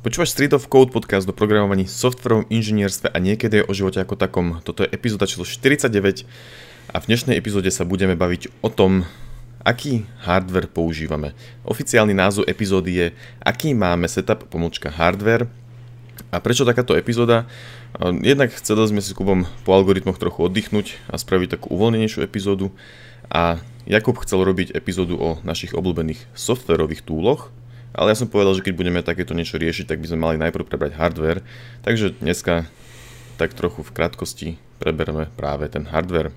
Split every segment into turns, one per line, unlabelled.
Počúvaš Street of Code podcast do programovaní softverovom inžinierstve a niekedy o živote ako takom. Toto je epizóda číslo 49 a v dnešnej epizóde sa budeme baviť o tom, aký hardware používame. Oficiálny názov epizódy je Aký máme setup pomlčka hardware a prečo takáto epizóda? Jednak chceli sme si s Kubom po algoritmoch trochu oddychnúť a spraviť takú uvoľnenejšiu epizódu a Jakub chcel robiť epizódu o našich obľúbených softverových túloch ale ja som povedal, že keď budeme takéto niečo riešiť, tak by sme mali najprv prebrať hardware. Takže dneska tak trochu v krátkosti prebereme práve ten hardware.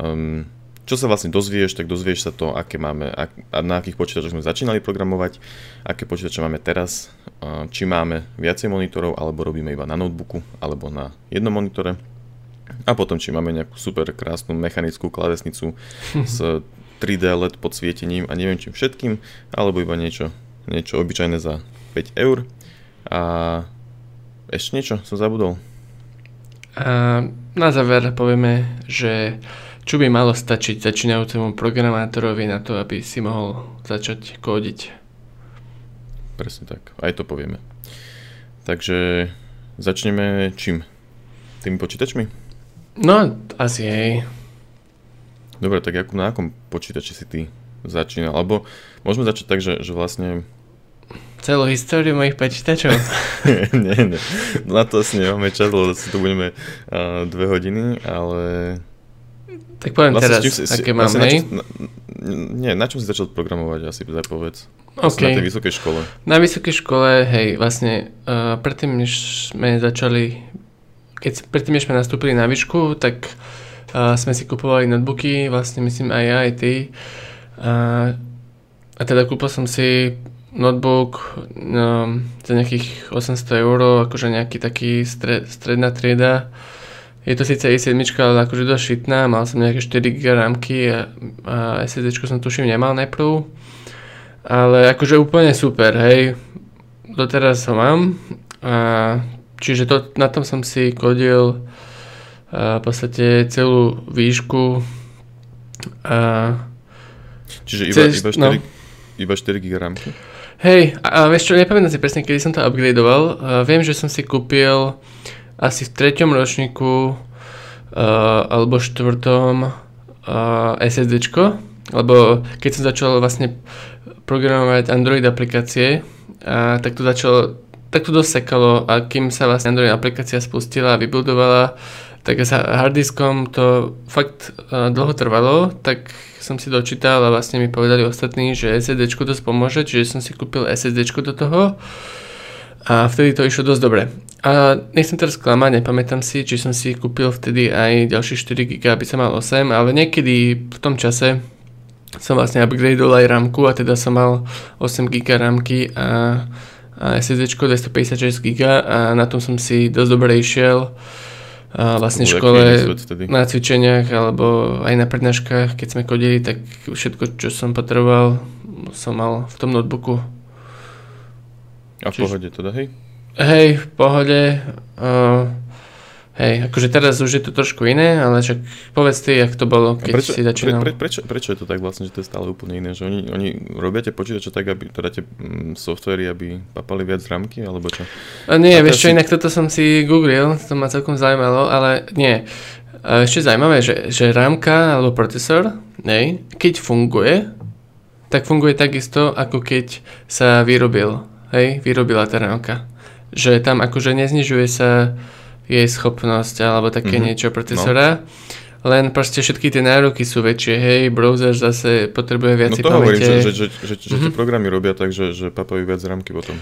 Um, čo sa vlastne dozvieš, tak dozvieš sa to, aké máme, ak, na akých počítačoch sme začínali programovať, aké počítače máme teraz, či máme viacej monitorov, alebo robíme iba na notebooku, alebo na jednom monitore. A potom, či máme nejakú super krásnu mechanickú klávesnicu s 3D LED podsvietením a neviem čím všetkým, alebo iba niečo, niečo obyčajné za 5 eur. A ešte niečo som zabudol.
A na záver povieme, že čo by malo stačiť začínajúcemu programátorovi na to, aby si mohol začať kódiť.
Presne tak, aj to povieme. Takže začneme čím? Tými počítačmi?
No, asi hej.
Dobre, tak ako, na akom počítači si ty začínal? Alebo môžeme začať tak, že, že vlastne...
Celú históriu mojich počítačov?
nie, nie. Na to asi nemáme čas, lebo si tu budeme uh, dve hodiny, ale...
Tak poviem vlastne, teraz, si, aké mám, vlastne hej?
Na, nie, na čom si začal programovať, asi zapovedz. Okay. Na tej vysokej škole.
Na vysokej škole, hej, vlastne uh, predtým, než sme začali, keď predtým, než sme nastúpili na výšku, tak a sme si kupovali notebooky, vlastne myslím aj ja, aj ty. A, a teda kúpil som si notebook no, za nejakých 800 eur, akože nejaký taký stred, stredná trieda. Je to síce i7, ale akože dosť šitná, mal som nejaké 4 GB rámky a, a SSD som tuším nemal najprv. Ale akože úplne super, hej. Doteraz ho mám. A, čiže to, na tom som si kodil v podstate celú výšku. A
Čiže iba, cez, iba 4, no. iba 4 GB rámky?
Hej, a, a vieš čo, nepamätám si presne, kedy som to upgradeoval. Uh, viem, že som si kúpil asi v treťom ročníku uh, alebo štvrtom uh, SSDčko, lebo keď som začal vlastne programovať Android aplikácie, uh, tak to začalo tak to dosekalo a kým sa vlastne Android aplikácia spustila a vybudovala, tak sa harddiskom to fakt uh, dlho trvalo, tak som si dočítal a vlastne mi povedali ostatní, že SSD dosť pomôže, čiže som si kúpil SSD do toho a vtedy to išlo dosť dobre. A nechcem teraz klamať, nepamätám si, či som si kúpil vtedy aj ďalšie 4 GB, aby som mal 8, ale niekedy v tom čase som vlastne upgradeol aj ramku a teda som mal 8 GB ramky a, a SSD 256 GB a na tom som si dosť dobre išiel vlastne škole na cvičeniach alebo aj na prednáškach, keď sme kodili, tak všetko, čo som potreboval, som mal v tom notebooku.
A v Čiže... pohode teda, hej?
Hej, v pohode. Uh, Hej, akože teraz už je to trošku iné, ale však povedz ty, jak to bolo, keď prečo, si začínal.
Pre, pre, prečo, prečo je to tak vlastne, že to je stále úplne iné? Že oni, oni robia tie počítače tak, aby teda tie mm, softvery, aby papali viac rámky, alebo čo?
A nie, A vieš čo, si... inak toto som si googlil, to ma celkom zaujímalo, ale nie. A ešte zaujímavé, že, že rámka alebo procesor, nej, keď funguje, tak funguje takisto, ako keď sa vyrobil, hej, vyrobila tá rámka. Že tam akože neznižuje sa jej schopnosť alebo také mm-hmm. niečo procesora. No. Len proste všetky tie nároky sú väčšie, hej, browser zase potrebuje viac
No to hovorím, že, že, že, že, že mm-hmm. tie programy robia tak, že, že papajú viac rámky potom.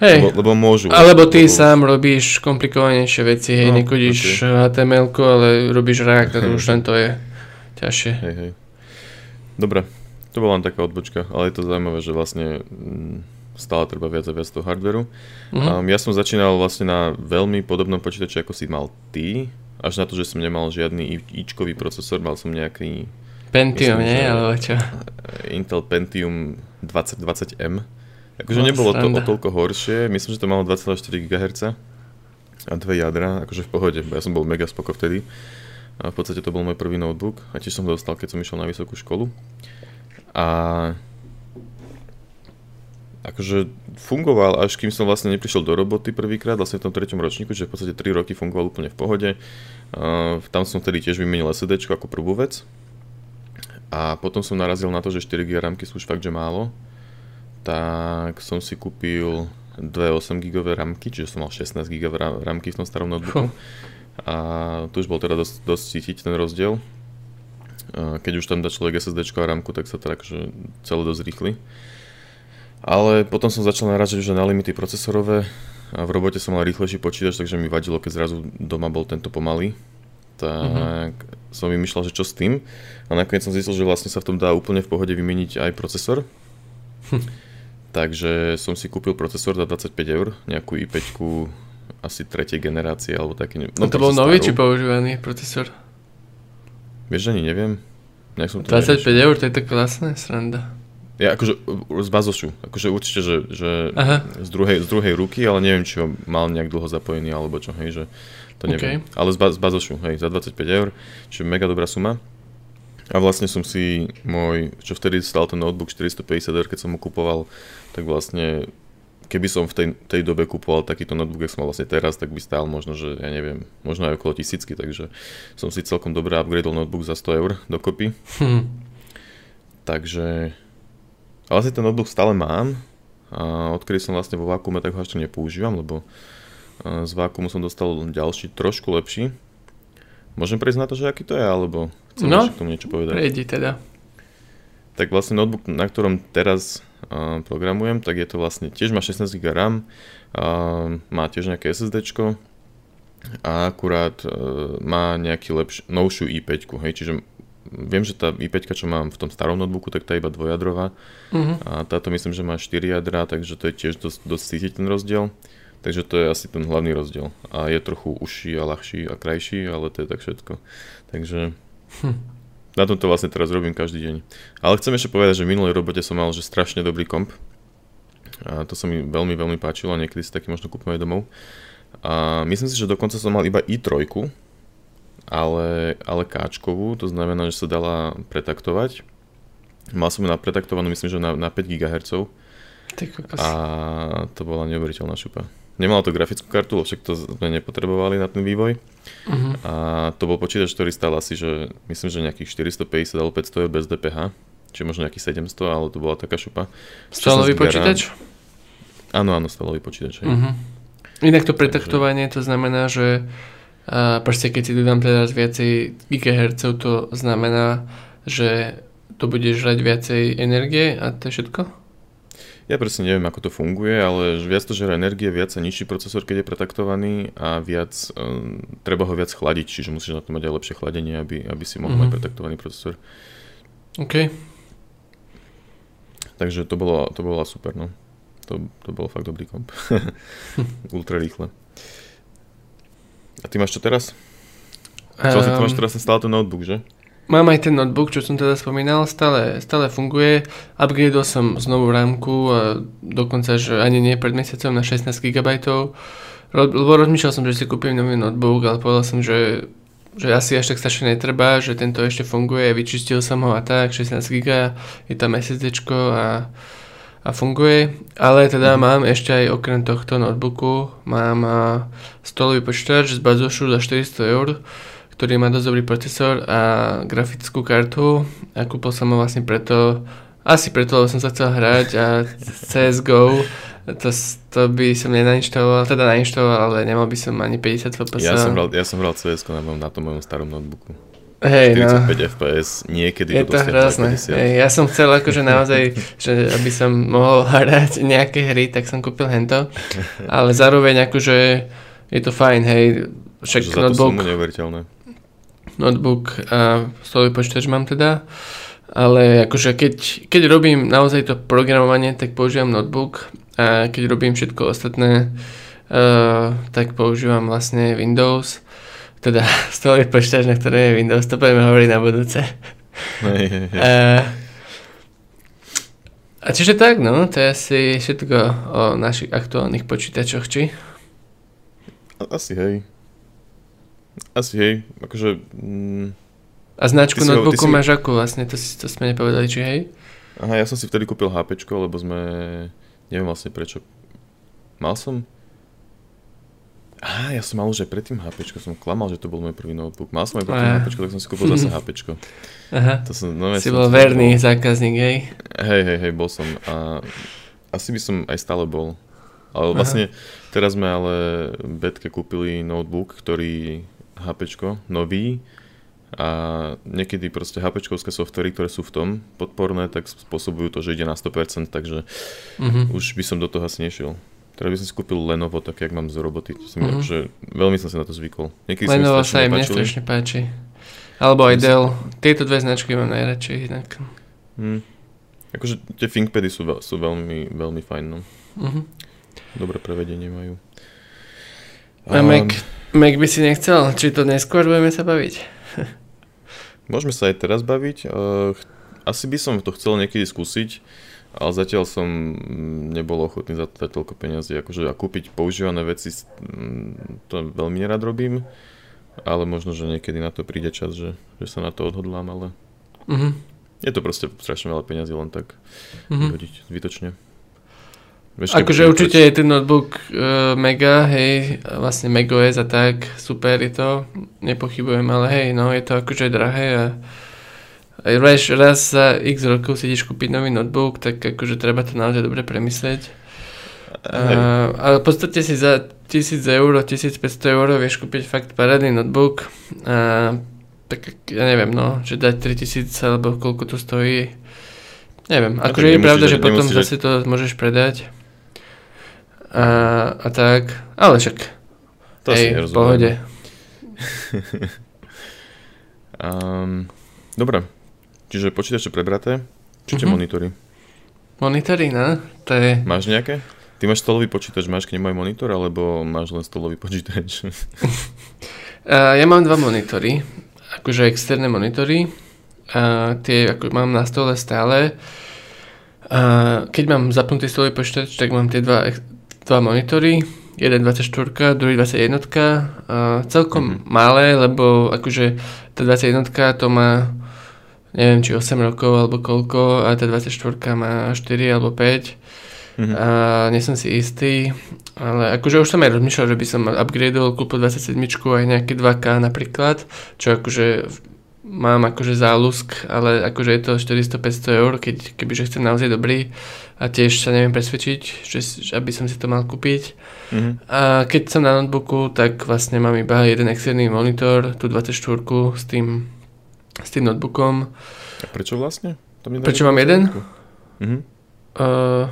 Hej,
lebo, lebo môžu.
Alebo ty lebo... sám robíš komplikovanejšie veci, hej, no, nekodíš okay. html ale robíš React to už len to je ťažšie.
Hej, hej. Dobre, to bola len taká odbočka, ale je to zaujímavé, že vlastne... Mm, stále treba viac a viac toho hardveru. Mm-hmm. Um, ja som začínal vlastne na veľmi podobnom počítači, ako si mal ty, až na to, že som nemal žiadny ičkový procesor, mal som nejaký...
Pentium, myslím, nie? Alebo čo?
Intel Pentium 2020M. Akože no, nebolo sranda. to o toľko horšie, myslím, že to malo 2,4 GHz a dve jadra, akože v pohode, ja som bol mega spoko vtedy. A v podstate to bol môj prvý notebook a tiež som ho dostal, keď som išiel na vysokú školu. A akože fungoval, až kým som vlastne neprišiel do roboty prvýkrát, vlastne v tom treťom ročníku, že v podstate 3 roky fungoval úplne v pohode. Uh, tam som vtedy tiež vymenil SSD ako prvú vec. A potom som narazil na to, že 4 GB rámky sú už fakt, že málo. Tak som si kúpil dve 8 GB rámky, čiže som mal 16 GB rámky v tom starom notebooku. A tu už bol teda dosť, dosť cítiť ten rozdiel. Keď už tam dá človek SSD a rámku, tak sa to akože celé dosť rýchli. Ale potom som začal narážať už na limity procesorové a v robote som mal rýchlejší počítač, takže mi vadilo, keď zrazu doma bol tento pomalý. Tak mm-hmm. som vymýšľal, že čo s tým. A nakoniec som zistil, že vlastne sa v tom dá úplne v pohode vymeniť aj procesor. Hm. Takže som si kúpil procesor za 25 eur, nejakú i5 asi tretej generácie alebo taký.
No, to bol nový či používaný procesor?
Vieš, ani neviem.
som to 25 neriešil. eur, to je tak klasné, sranda.
Ja akože z bazošu, akože určite, že, že z, druhej, z druhej ruky, ale neviem, či ho mal nejak dlho zapojený alebo čo, hej, že to neviem. Okay. Ale z, z bazošu, hej, za 25 eur, čiže mega dobrá suma. A vlastne som si môj, čo vtedy stal ten notebook 450 eur, keď som ho kupoval, tak vlastne keby som v tej, tej dobe kupoval takýto notebook, ako som mal vlastne teraz, tak by stál možno, že ja neviem, možno aj okolo tisícky, takže som si celkom dobre upgradeol notebook za 100 eur dokopy. Hm. Takže ale vlastne ten notebook stále mám. A odkedy som vlastne vo vákume, tak ho ešte nepoužívam, lebo z vákumu som dostal ďalší, trošku lepší. Môžem prejsť na to, že aký to je, alebo chcem no, k tomu niečo povedať?
prejdi teda.
Tak vlastne notebook, na ktorom teraz uh, programujem, tak je to vlastne, tiež má 16 GB RAM, uh, má tiež nejaké SSD a akurát uh, má nejaký lepší, novšiu i5, hej, čiže viem, že tá i5, čo mám v tom starom notebooku, tak tá je iba dvojadrová. Uh-huh. A táto myslím, že má 4 jadra, takže to je tiež dosť, dosť cítiť ten rozdiel. Takže to je asi ten hlavný rozdiel. A je trochu užší a ľahší a krajší, ale to je tak všetko. Takže hm. na tomto vlastne teraz robím každý deň. Ale chcem ešte povedať, že v minulej robote som mal že strašne dobrý komp. A to sa mi veľmi, veľmi páčilo. Niekedy si taký možno kúpim aj domov. A myslím si, že dokonca som mal iba i3, ale, ale káčkovú, to znamená, že sa dala pretaktovať. Mal som ju na pretaktovanú, myslím, že na, na 5 GHz. A to bola neuveriteľná šupa. Nemala to grafickú kartu, lebo však to sme nepotrebovali na ten vývoj. Uh-huh. A to bol počítač, ktorý stal asi, že myslím, že nejakých 450 alebo 500 eur bez DPH. Čiže možno nejakých 700, ale to bola taká šupa.
Stalový počítač?
Áno, áno, stalový počítač.
Uh-huh. Inak to pretaktovanie, to znamená, že a proste keď si dodám teraz viacej gigahertzov, to znamená, že to bude žrať viacej energie a to je všetko?
Ja presne neviem, ako to funguje, ale viac to žera energie, viac sa nižší procesor, keď je pretaktovaný a viac, um, treba ho viac chladiť, čiže musíš na to mať aj lepšie chladenie, aby, aby si mohol mm-hmm. mať pretaktovaný procesor.
OK.
Takže to bolo, to bolo super, no. To, to bolo fakt dobrý komp. Ultra rýchle. A ty máš čo teraz? Čo um, ty máš teraz stále ten notebook, že?
Mám aj ten notebook, čo som teda spomínal, stále, stále funguje. Upgradeol som znovu rámku a dokonca, že ani nie pred mesiacom na 16 GB. Lebo rozmýšľal som, že si kúpim nový notebook, ale povedal som, že, že asi až tak strašne netreba, že tento ešte funguje, vyčistil som ho a tak, 16 GB, je tam SSD a a funguje, ale teda mm. mám ešte aj okrem tohto notebooku, mám stolový počítač z Bazošu za 400 eur, ktorý má dosť dobrý procesor a grafickú kartu a kúpil som ho vlastne preto, asi preto, lebo som sa chcel hrať a CSGO to, to by som nenainštaloval, teda nainštaloval, ale nemal by som ani 50 FPS.
Ja som hral, ja som hral CS na, na tom mojom starom notebooku.
Hej,
45 no. FPS, niekedy
je to hrozné. Hej, ja som chcel akože naozaj, že aby som mohol hrať nejaké hry, tak som kúpil hento, ale zároveň akože je to fajn, hej, však
za notebook, to neuveriteľné.
Notebook a stolový počítač mám teda, ale akože keď, keď robím naozaj to programovanie, tak používam notebook a keď robím všetko ostatné, uh, tak používam vlastne Windows teda stolový počítač, na ktorom je Windows, to budeme hovoriť na budúce.
Hej, hej, hej.
A čiže tak, no, to je asi všetko o našich aktuálnych počítačoch, či?
Asi hej. Asi hej, akože... Mm,
a značku notebooku si... máš ako vlastne, to, si, to sme nepovedali, či hej?
Aha, ja som si vtedy kúpil HP, lebo sme neviem vlastne prečo. Mal som... Á, ja som mal už aj predtým HP, som klamal, že to bol môj prvý notebook. Mal som aj predtým HP, tak som si kúpil zase HP.
Aha, to som, no, si bol verný bol... zákazník, hej?
Hej, hej, hej, bol som. A asi by som aj stále bol. Ale vlastne Aha. teraz sme ale Betke kúpili notebook, ktorý HP, nový, a niekedy proste HPčkovské softvery, ktoré sú v tom podporné, tak spôsobujú to, že ide na 100%, takže uh-huh. už by som do toho asi nešiel. Teraz by som si kúpil Lenovo, tak jak mám z roboty. Som uh-huh. že veľmi som si na to zvykol.
Niekedy Lenovo sa aj mne strašne páči. Alebo aj Dell. Tieto dve značky mám najradšej inak.
Hmm. Akože tie ThinkPady sú, sú veľmi, veľmi fajn. No. Uh-huh. Dobré prevedenie majú.
A um, Mac, Mac by si nechcel? Či to neskôr budeme sa baviť?
Môžeme sa aj teraz baviť. Asi by som to chcel niekedy skúsiť, ale zatiaľ som mm, nebol ochotný za to toľko peniazy. Akože a kúpiť používané veci, mm, to veľmi nerad robím, ale možno, že niekedy na to príde čas, že, že sa na to odhodlám, ale uh-huh. je to proste strašne veľa peniazy len tak vyhodiť zbytočne.
akože určite je ten notebook uh, mega, hej, vlastne OS a tak, super je to, nepochybujem, ale hej, no je to akože drahé a raz, raz za x rokov si ideš kúpiť nový notebook, tak akože treba to naozaj dobre premyslieť. Uh, ale v podstate si za 1000 eur, 1500 eur vieš kúpiť fakt parádny notebook. Uh, tak ja neviem, no, že dať 3000 alebo koľko to stojí. Neviem, akože je pravda, že potom zase to môžeš predať a, a tak, ale však to hej, v pohode.
um, dobre, čiže počítače prebraté, či uh-huh. monitory?
Monitory, no, to je...
Máš nejaké? Ty máš stolový počítač, máš k nemu aj monitor, alebo máš len stolový počítač? uh,
ja mám dva monitory, akože externé monitory. Uh, tie ako mám na stole stále. Uh, keď mám zapnutý stolový počítač, tak mám tie dva dva monitory, jeden 24, druhý 21. Uh, celkom mm-hmm. malé, lebo akože tá 21 to má neviem či 8 rokov alebo koľko a tá 24 má 4 alebo 5 mm-hmm. a nie som si istý ale akože už som aj rozmýšľal, že by som upgradeol kúpil 27 aj nejaké 2K napríklad, čo akože mám akože zálusk, ale akože je to 400-500 eur, keď, kebyže chcem naozaj dobrý a tiež sa neviem presvedčiť, že, aby som si to mal kúpiť. Mm-hmm. A keď som na notebooku, tak vlastne mám iba jeden externý monitor, tú 24 s tým, s tým notebookom.
A prečo vlastne?
Tam prečo mám jeden? Uh,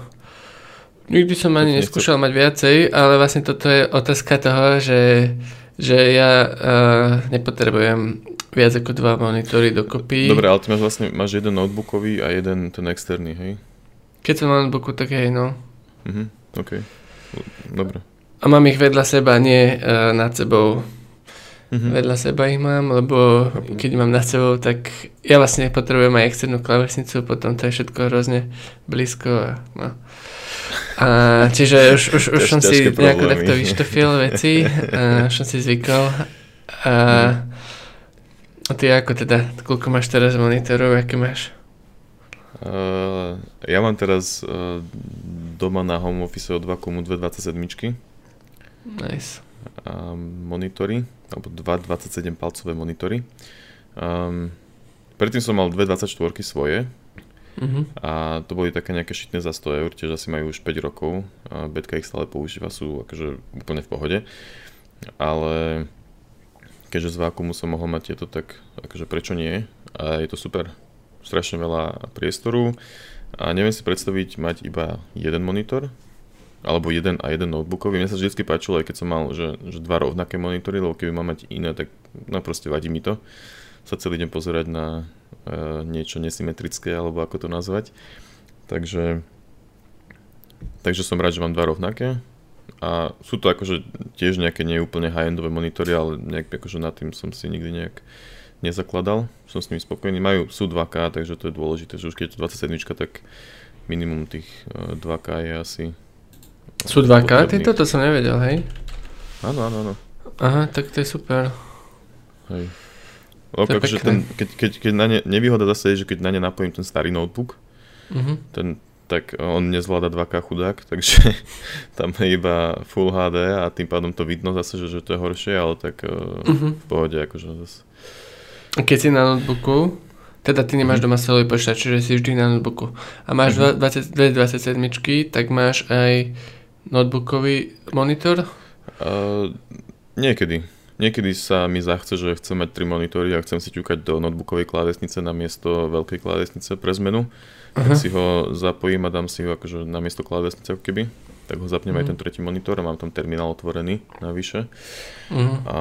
nikdy som ani neskúšal mať viacej, ale vlastne toto je otázka toho, že, že ja uh, nepotrebujem viac ako dva monitory dokopy.
Dobre, ale ty máš vlastne máš jeden notebookový a jeden ten externý, hej?
Keď som na notebooku, tak hej, no.
Mhm, OK. Dobre.
A mám ich vedľa seba, nie uh, nad sebou. Mm-hmm. Vedľa seba ich mám, lebo keď mám nad sebou, tak ja vlastne potrebujem aj externú klavesnicu, potom to je všetko hrozne blízko. A, no. a čiže už, už, už som si nejako takto vyštofil veci, a už som si zvykol. A. A ty ako teda, koľko máš teraz monitorov, aké máš?
Uh, ja mám teraz uh, doma na home office od Vacuumu dve 27
Nice.
Uh, monitory, alebo dva 27 palcové monitory. Um, predtým som mal dve 24 svoje uh-huh. a to boli také nejaké šitné za 100 eur, tiež asi majú už 5 rokov. Uh, Betka ich stále používa, sú akože úplne v pohode. Ale keďže z vákumu som mohol mať tieto, tak akože prečo nie? A je to super. Strašne veľa priestoru a neviem si predstaviť mať iba jeden monitor, alebo jeden a jeden notebookový. Mne sa vždy páčilo, aj keď som mal že, že dva rovnaké monitory, lebo keby mám mať iné, tak no proste vadí mi to sa celý deň pozerať na e, niečo nesymetrické, alebo ako to nazvať. Takže, takže som rád, že mám dva rovnaké a sú to akože tiež nejaké neúplne high-endové monitory, ale nejak akože nad tým som si nikdy nejak nezakladal. Som s nimi spokojný. Majú, sú 2K, takže to je dôležité, že už keď je to 27, tak minimum tých 2K e, je asi...
Sú 2K? Ty toto som nevedel, hej?
Áno, áno, áno.
Aha, tak to je super.
Hej. Ok, akože ten, keď, keď, keď na ne, nevýhoda zase je, že keď na ne napojím ten starý notebook, uh-huh. ten tak on nezvláda 2K chudák, takže tam je iba Full HD a tým pádom to vidno zase, že, že to je horšie, ale tak uh-huh. v pohode akože zase.
Keď si na notebooku, teda ty nemáš uh-huh. doma celový počítač, čiže si vždy na notebooku a máš uh-huh. 20, 27, tak máš aj notebookový monitor?
Uh, niekedy. Niekedy sa mi zachce, že chcem mať tri monitory a chcem si ťukať do notebookovej klávesnice na miesto veľkej klávesnice pre zmenu tak si ho zapojím a dám si ho akože na miesto klávesnice ako keby, tak ho zapnem uh-huh. aj mhm. ten tretí monitor a mám tam terminál otvorený navyše. Uh-huh. A,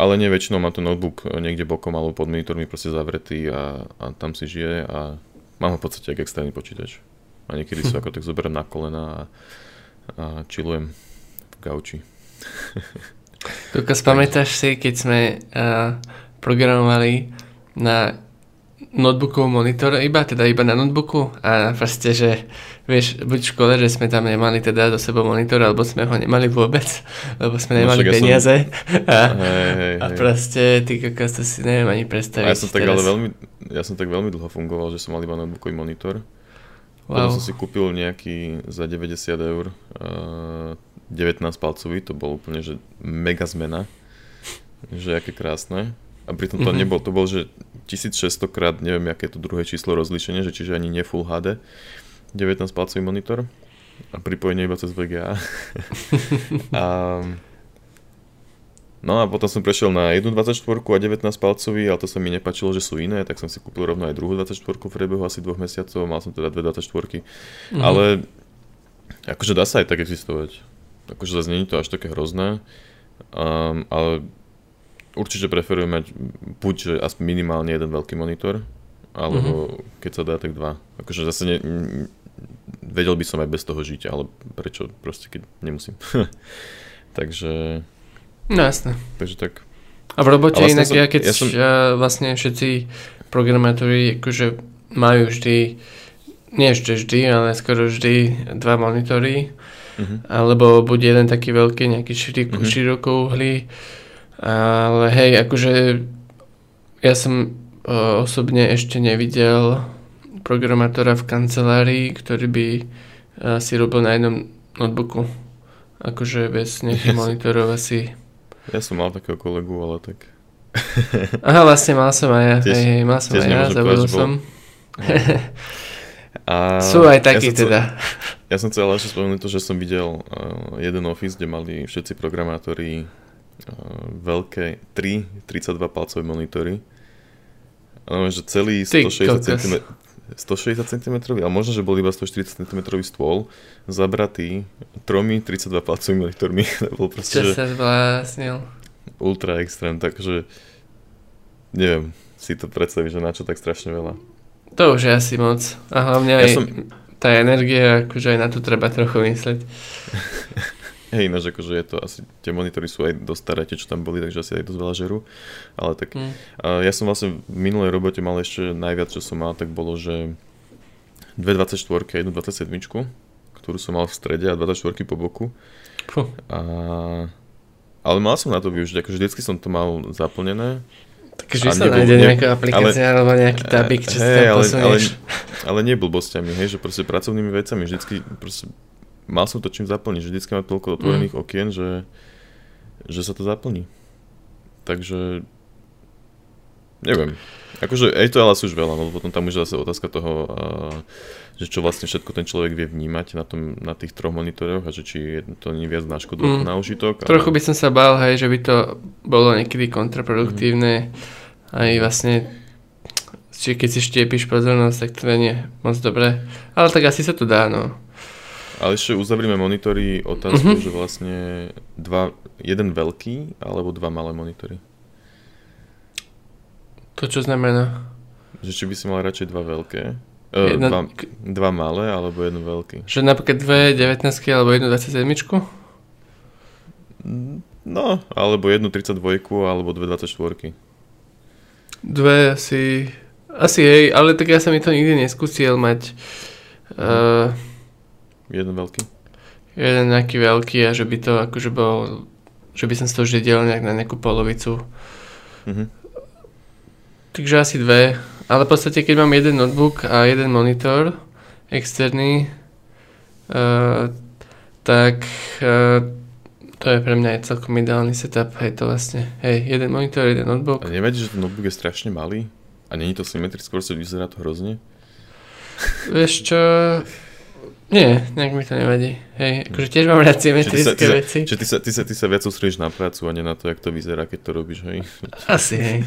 ale nie väčšinou mám ten notebook niekde bokom alebo pod monitormi proste zavretý a, a tam si žije a mám ho v podstate ako externý počítač. A niekedy sa ako tak zoberiem na kolena a, a chillujem v gauči.
Koľko spamätáš si, keď sme uh, programovali na notebookov monitor iba, teda iba na notebooku a proste, že vieš, buď v škole, že sme tam nemali teda do sebou monitor, alebo sme ho nemali vôbec, lebo sme no nemali no, peniaze ja som... a, hej, hej, a proste ty kokos, to si neviem ani predstaviť.
A ja som tak teraz. ale veľmi, ja som tak veľmi dlho fungoval, že som mal iba notebookový monitor. Wow. Potom som si kúpil nejaký za 90 eur uh, 19 palcový, to bol úplne že mega zmena, že aké krásne. A pritom to mm-hmm. nebol, to bol, že 1600 krát, neviem, aké je to druhé číslo rozlíšenie, že čiže ani nie Full HD, 19 palcový monitor a pripojenie iba cez VGA. a, no a potom som prešiel na 1.24 a 19 palcový, ale to sa mi nepačilo, že sú iné, tak som si kúpil rovno aj druhú 24 v priebehu asi dvoch mesiacov, mal som teda dve 24 mm-hmm. ale akože dá sa aj tak existovať. Akože zase nie je to až také hrozné, um, ale určite preferujem mať buď že aspoň minimálne jeden veľký monitor, alebo mm-hmm. keď sa dá, tak dva. Akože zase ne, vedel by som aj bez toho žiť, ale prečo proste, keď nemusím. takže...
No jasné.
Takže tak.
A v robote vlastne inak, som, ja keď ja som... vlastne všetci programátori akože majú vždy, nie ešte vždy, ale skoro vždy dva monitory, mm-hmm. alebo buď jeden taký veľký, nejaký širok, mm-hmm. širokouhlý, ale hej, akože ja som uh, osobne ešte nevidel programátora v kancelárii, ktorý by uh, si robil na jednom notebooku. Akože bez nejakých monitorov asi.
Ja som mal takého kolegu, ale tak...
Aha, vlastne mal som aj ja. Tiež, hej, mal som aj ja, zabudol som. A Sú aj takí ja teda.
Chcel, ja som chcel ešte spomenúť to, že som videl uh, jeden office, kde mali všetci programátori veľké 3 32 palcové monitory. Ale že celý 160 cm, 160 cm, ale možno, že bol iba 140 cm stôl zabratý tromi 32 palcovými to bol proste,
Čo sa zvlásnil.
Ultra extrém, takže neviem si to predstaviť, že na čo tak strašne veľa.
To už je asi moc. A hlavne ja aj som... tá energia, akože aj na to treba trochu myslieť.
Hej, ináč akože je to asi, tie monitory sú aj dosť staré, tie čo tam boli, takže asi aj dosť veľa žerú. Ale tak, mm. uh, ja som vlastne v minulej robote mal ešte najviac, čo som mal, tak bolo, že 2.24 a 1.27, ktorú som mal v strede a 24 po boku. Puh. A, ale mal som na to využiť, akože vždycky som to mal zaplnené.
Takže sa nájde nejaká aplikácia ale, alebo nejaký tabik, čo hey,
ale, ale, ale nie blbosťami, hej, že proste pracovnými vecami vždycky proste mal som to čím zaplniť, že vždycky mám toľko otvorených mm. okien, že, že sa to zaplní. Takže neviem. Akože aj to ale sú už veľa, no potom tam už zase otázka toho, že čo vlastne všetko ten človek vie vnímať na, tom, na tých troch monitoroch a že či je to nie viac na škodu mm. na užitok.
Trochu by som sa bál, hej, že by to bolo niekedy kontraproduktívne mm. aj vlastne či keď si štiepíš pozornosť, tak to nie je moc dobré. Ale tak asi sa to dá, no.
Ale ešte uzavrime monitory otázku, uh-huh. že vlastne dva, jeden veľký alebo dva malé monitory.
To čo znamená?
Že či by si mal radšej dva veľké, uh, Jedna... dva, dva malé alebo jeden veľký.
Že napríklad dve 19 alebo jednu 27
No, alebo jednu 32 alebo dve 24
Dve asi... Asi hej, ale tak ja som mi to nikdy neskúsil mať. Uh,
Jeden veľký.
Jeden nejaký veľký a že by to akože bol, že by som si to vždy delal nejak na nejakú polovicu. Mm-hmm. Takže asi dve. Ale v podstate, keď mám jeden notebook a jeden monitor, externý, uh, tak uh, to je pre mňa aj celkom ideálny setup, hej, to vlastne, hej, jeden monitor, jeden notebook.
A nevadí, že ten notebook je strašne malý? A není to symetrické, proste vyzerá to hrozne?
Vieš čo, nie, nejak mi to nevadí. Hej, akože tiež mám rád symetrické veci.
Čiže ty sa, ty, sa, ty sa viac sústredíš na prácu a nie na to, jak to vyzerá, keď to robíš, hej?
Asi, hej.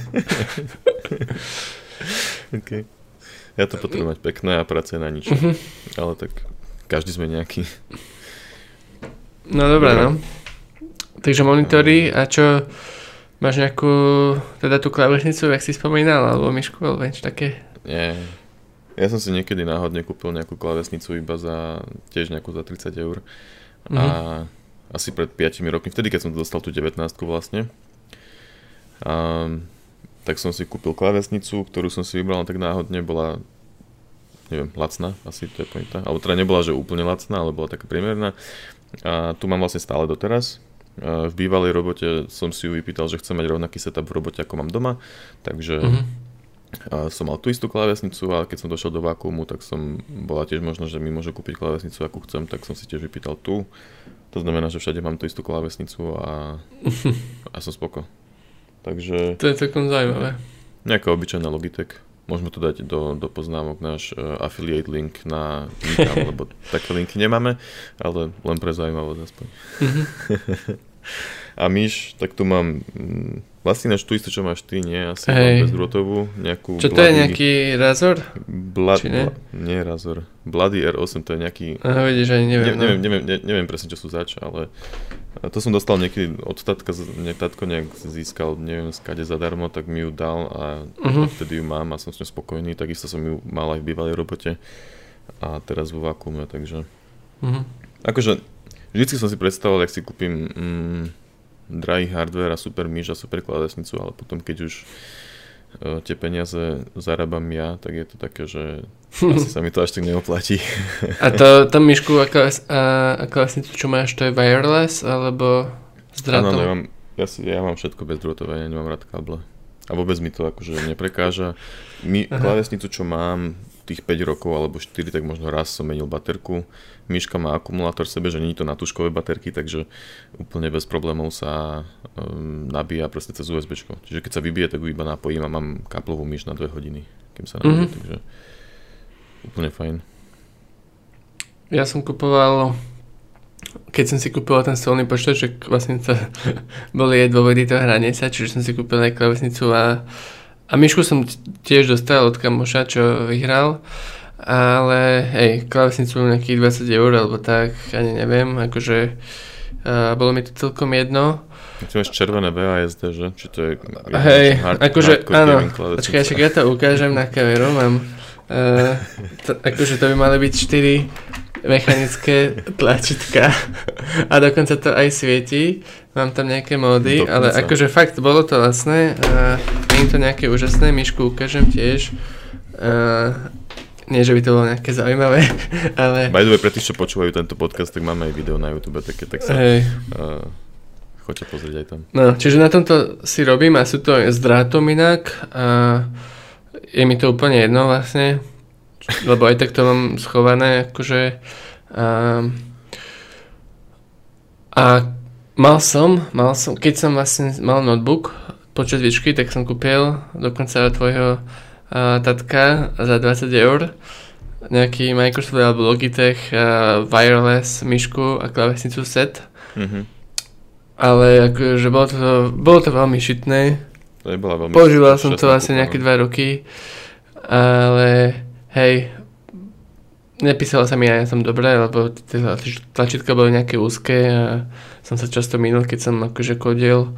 okay. Ja to potrebujem mať pekné a práce na nič. Uh-huh. Ale tak každý sme nejaký.
No dobré, no. Takže monitory a čo, máš nejakú, teda tú klávesnicu, jak si spomínal, alebo myšku, alebo niečo také?
Nie. Ja som si niekedy náhodne kúpil nejakú klávesnicu iba za, tiež nejakú za 30 eur. Uh-huh. A mhm. asi pred 5 rokmi, vtedy keď som dostal tú 19 vlastne, a, tak som si kúpil klávesnicu, ktorú som si vybral tak náhodne, bola neviem, lacná, asi to je pointa. Alebo teda nebola, že úplne lacná, ale bola taká priemerná. A tu mám vlastne stále doteraz. V bývalej robote som si ju vypýtal, že chcem mať rovnaký setup v robote, ako mám doma, takže mm-hmm. Som mal tú istú klávesnicu a keď som došiel do Vakuumu, tak som bola tiež možno, že mi môže kúpiť klávesnicu, akú chcem, tak som si tiež vypýtal tú. To znamená, že všade mám tú istú klávesnicu a, a som spoko. Takže...
To je celkom zaujímavé.
Nejaká obyčajná Logitech. Môžeme to dať do, do poznámok náš uh, affiliate link na Nikam, lebo také linky nemáme, ale len pre zaujímavosť aspoň. Mm-hmm. A myš, tak tu mám mm, vlastne náš tú istú, čo máš ty, nie? Asi hey. bezdrôtovú, nejakú...
Čo to bloody, je nejaký Razor?
Blood, Či nie? Bla, nie Razor. Bloody R8, to je nejaký...
Aha, vidíš, ani neviem.
Ne, neviem, no. neviem, neviem, neviem presne, čo sú zač, ale to som dostal niekedy od tatka, nejak tatko nejak získal, neviem, skade zadarmo, tak mi ju dal a uh-huh. vtedy ju mám a som s ňou spokojný. Takisto som ju mal aj v bývalej robote a teraz vo vakuume, takže... Uh-huh. Akože Vždycky som si predstavoval, ak si kúpim mm, drahý hardware a super myš a super klávesnicu, ale potom keď už uh, tie peniaze zarábam ja, tak je to také, že asi sa mi to až tak neoplatí.
a to, tam myšku a, klaves, a, a klávesnicu, čo máš, to je wireless alebo s drátom?
Áno, ja, mám, ja, si, ja mám všetko bezdrôtové, ja nemám rád káble. A vôbec mi to akože neprekáža. My, klávesnicu, čo mám, tých 5 rokov alebo 4, tak možno raz som menil baterku. Myška má akumulátor v sebe, že nie je to na tuškové baterky, takže úplne bez problémov sa um, nabíja proste cez USB. Čiže keď sa vybije, tak ju iba napojím a mám káplovú myš na 2 hodiny, kým sa nabije, mm-hmm. takže úplne fajn.
Ja som kupoval keď som si kúpil ten stolný počítač, vlastne to boli aj dôvody toho hrania sa, čiže som si kúpil aj klavesnicu a a myšku som tiež dostal od kamoša, čo vyhral, ale hej, klavesnicu nejakých 20 eur alebo tak, ani neviem, akože uh, bolo mi to celkom jedno.
Ty máš červené VASD, že? Či to je
hej, hard, akože áno, počkaj, však ja to ukážem na kameru, mám uh, to, akože to by mali byť 4 mechanické tlačítka a dokonca to aj svieti. Mám tam nejaké módy, dokonca. ale akože fakt bolo to lacné a nie je to nejaké úžasné. Myšku ukážem tiež. A, nie, že by to bolo nejaké zaujímavé, ale...
By the way, pre tých, čo počúvajú tento podcast, tak máme aj video na YouTube, také, tak sa Hej. Uh, choďte pozrieť aj tam.
No, čiže na tomto si robím a sú to s drátom inak a je mi to úplne jedno vlastne lebo aj tak to mám schované, akože a, a mal som, mal som, keď som vlastne mal notebook počas výšky, tak som kúpil dokonca od tvojho a, tatka za 20 eur nejaký Microsoft alebo Logitech a, wireless myšku a klavesnicu set. Mm-hmm. Ale akože bolo to, bolo to veľmi šitné.
To veľmi
Používal som to asi nejaké 2 roky, ale hej, nepísalo sa mi aj som dobre, lebo tie tlačítka boli nejaké úzke a som sa často minul, keď som akože kodil.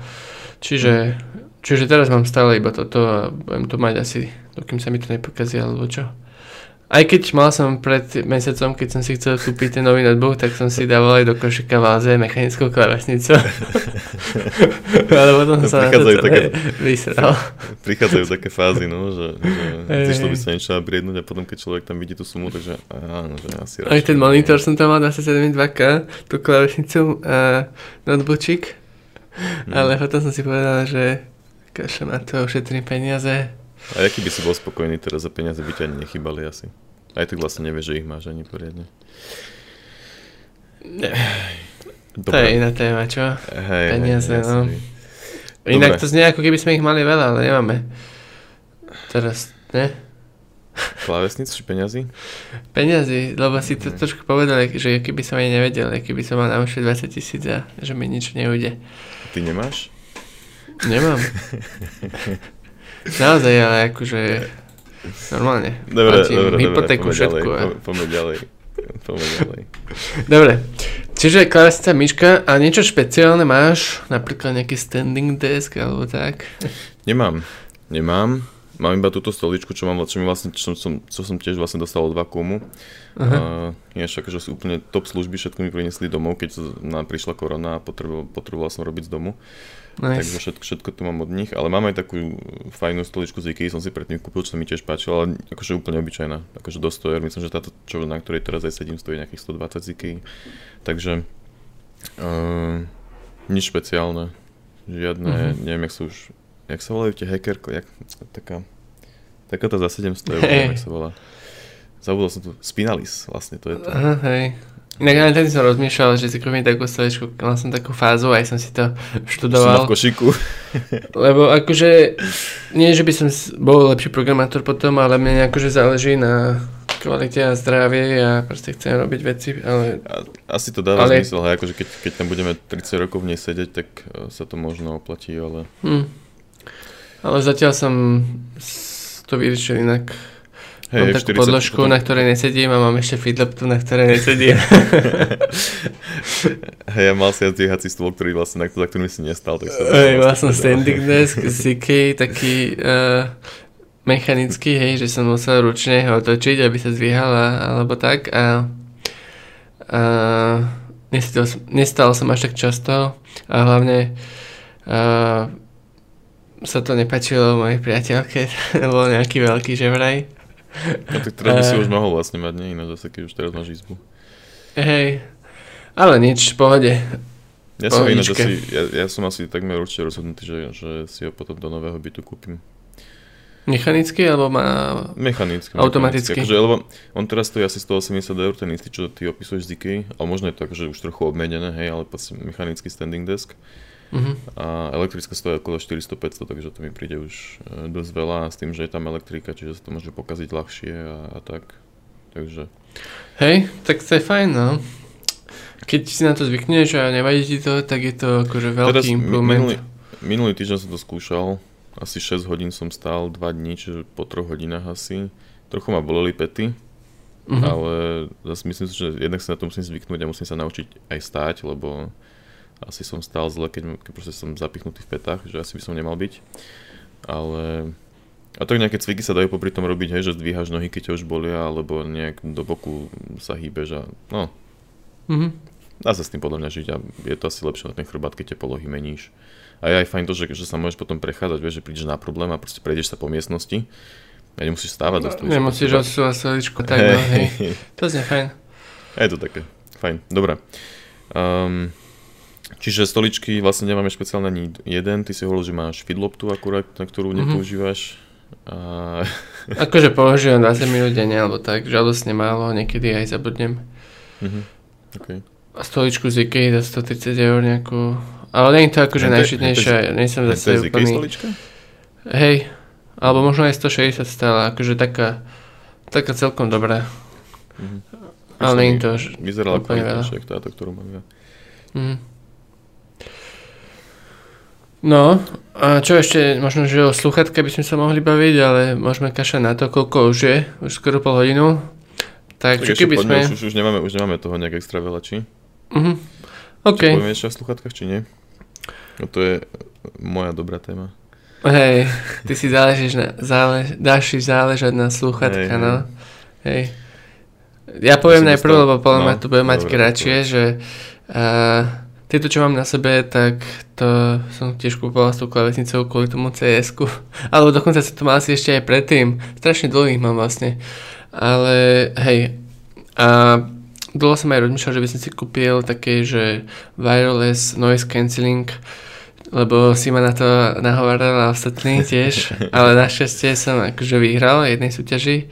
Čiže, čiže teraz mám stále iba toto a budem to mať asi, dokým sa mi to nepokazí, alebo čo. Aj keď mal som pred mesiacom, keď som si chcel kúpiť ten nový notebook, tak som si dával aj do košika váze mechanickú klávesnicu. Ale potom no, sa na to také, vysral.
Prichádzajú také fázy, no, že, že zišlo by sa niečo nabriednúť a potom keď človek tam vidí tú sumu, takže áno, že asi
Aj ten monitor som tam mal na 72K, tú klávesnicu a notebookčik. Hmm. Ale potom som si povedal, že kašľam na to, ušetrím peniaze
a aký by si bol spokojný teraz za peniaze, by ťa ani nechybali asi? Aj tak vlastne nevieš, že ich máš ani poriadne.
Ne. To je iná téma, čo?
Hej,
Peniaze,
hej,
no.
jasne.
Inak
Dobre.
to znie ako keby sme ich mali veľa, ale nemáme. Teraz, ne?
Klávesnic či peňazí?
Peniazy, lebo si to
Mhm.
trošku povedal, že keby som aj nevedel, keby som mal na účte 20 tisíc a že mi nič neujde.
Ty nemáš?
Nemám. Naozaj, ale akože normálne.
Dobre,
Platím
dobre, dobre,
hypotéku,
poďme
všetko.
po- poďme ďalej. Poďme ďalej.
Dobre, čiže klávesnica myška a niečo špeciálne máš? Napríklad nejaký standing desk alebo tak?
Nemám, nemám. Mám iba túto stoličku, čo mám, čo, mi vlastne, čo, som, čo som tiež vlastne dostal od Vakuumu. Uh, ináč akože sú úplne top služby, všetko mi priniesli domov, keď nám prišla korona a potreboval, potreboval som robiť z domu. Takže
Nice.
všetko, všetko tu mám od nich, ale mám aj takú fajnú stoličku z IKEA, som si predtým kúpil, čo sa mi tiež páčilo, ale akože úplne obyčajná, akože do 100 eur, myslím, že táto, čo, na ktorej teraz aj sedím, stojí nejakých 120 z IKEA. Takže uh, nič špeciálne, žiadne, uh-huh. neviem, jak sa už, jak sa volajú tie hackerko, jak, taká, taká tá za 700 eur, jak sa volá. Zabudol som tu, Spinalis, vlastne to je to.
Aha, hej. Inak aj tedy som rozmýšľal, že si kúpim takú stoličku, mal som takú fázu, aj som si to
Som
študoval.
v košiku.
Lebo akože, nie že by som bol lepší programátor potom, ale mne akože záleží na kvalite a zdravie a proste chcem robiť veci, ale
asi to dáva
Ale-
zmysel, hej, akože keď, keď tam budeme 30 rokov v nej sedieť, tak eh, sa to možno oplatí, ale
hm. Ale zatiaľ som to vyriešil inak. Mám
Hej,
takú podložku, na ktorej nesedím a mám ešte feedlaptu, na ktorej nesedím.
Hej, ja mal si aj dvíhací stôl, ktorý vlastne, na za ktorým si nestal, tak sa...
Hej, mal som standing desk IKEA, taký uh, mechanický, hej, že som musel ručne ho otočiť, aby sa zdvíhala, alebo tak. A, a nestal, som- nestal som až tak často a hlavne uh, sa to nepačilo mojej priateľke, bol nejaký veľký že vraj.
No tak teraz by si
Eh.
už mohol vlastne mať, nie? Ináč zase, keď už teraz máš izbu.
Hej, ale nič, v pohode.
Ja som ináč asi, ja, ja som asi takmer určite rozhodnutý, že, že si ho potom do nového bytu kúpim.
Mechanicky, alebo má...
Mechanicky.
Automaticky.
mechanicky. Akože, lebo on teraz stojí asi 180 eur, ten istý, čo ty opisuješ z IKEA, ale možno je to akože už trochu obmenené, hej, ale mechanický standing desk.
Uh-huh.
A elektrická stojí okolo 400-500, takže to mi príde už e, dosť veľa s tým, že je tam elektrika, čiže sa to môže pokaziť ľahšie a, a tak. Takže
Hej, tak to je fajn, no. Keď si na to zvykneš a nevadí ti to, tak je to akože veľký
Teraz
improvement.
minulý, minulý týždeň som to skúšal, asi 6 hodín som stál, 2 dní, čiže po 3 hodinách asi. Trochu ma boleli pety,
Mhm.
ale zase myslím si, že jednak sa na to musím zvyknúť a musím sa naučiť aj stáť, lebo asi som stál zle, keď, keď proste som zapichnutý v petách, že asi by som nemal byť. Ale... A tak nejaké cviky sa dajú popri tom robiť, hej, že zdvíhaš nohy, keď ťa už bolia, alebo nejak do boku sa hýbeš a no,
Mhm.
dá sa s tým podľa mňa žiť a je to asi lepšie na ten chrbát, keď tie polohy meníš. A je aj fajn to, že, že sa môžeš potom prechádzať, vieš, že prídeš na problém a proste prejdeš sa po miestnosti a nemusíš stávať. stoličku.
Nemusíš odsúvať stoličku, tak no, hej. To znie fajn.
Je to také, fajn, dobre. Um, čiže stoličky vlastne nemáme špeciálne ani jeden, ty si hovoril, že máš feedloptu akurát, na ktorú
Mhm.
nepoužívaš. A,
Akože používam 20 minút denne, alebo tak, žalostne málo, niekedy aj zabudnem.
mhm, okay.
A stoličku z IKEA za 130 eur nejakú... Ale nie je to akože najšitnejšia, nie som zase úplný...
stolička?
Hej, alebo možno aj 160 stála, akože taká, taká celkom dobrá.
Mhm.
Ale nie je to.
Vyzerala kvalitnejšie, táto, ktorú mám ja.
Mhm. No, a čo ešte, možno, že o sluchatka by sme sa mohli baviť, ale môžeme kašať na to, koľko už je, už skoro pol hodinu. Tak,
Tak
čo keby sme...
už, už, nemáme, už nemáme toho nejak extra veľa, či?
Mhm. OK,
Či povieme ešte o sluchatkách, či nie? No to je moja dobrá téma.
hej, ty si záležíš na, zálež, dáš si záležať na sluchatka,
Hej,
no. Hej. Ja poviem najprv, lebo podľa
no,
mňa to bude mať
dobre,
kratšie, že uh, tieto, čo mám na sebe, tak to som tiež kúpoval s tou klavesnicou kvôli tomu CS-ku. Alebo dokonca sa to mal asi ešte aj predtým. Strašne dlhých mám vlastne. Ale hej. A dlho som aj rozmýšľal, že by som si kúpil také, že wireless noise cancelling, lebo si ma na to nahovarala ostatní tiež, ale našťastie som akože vyhral jednej súťaži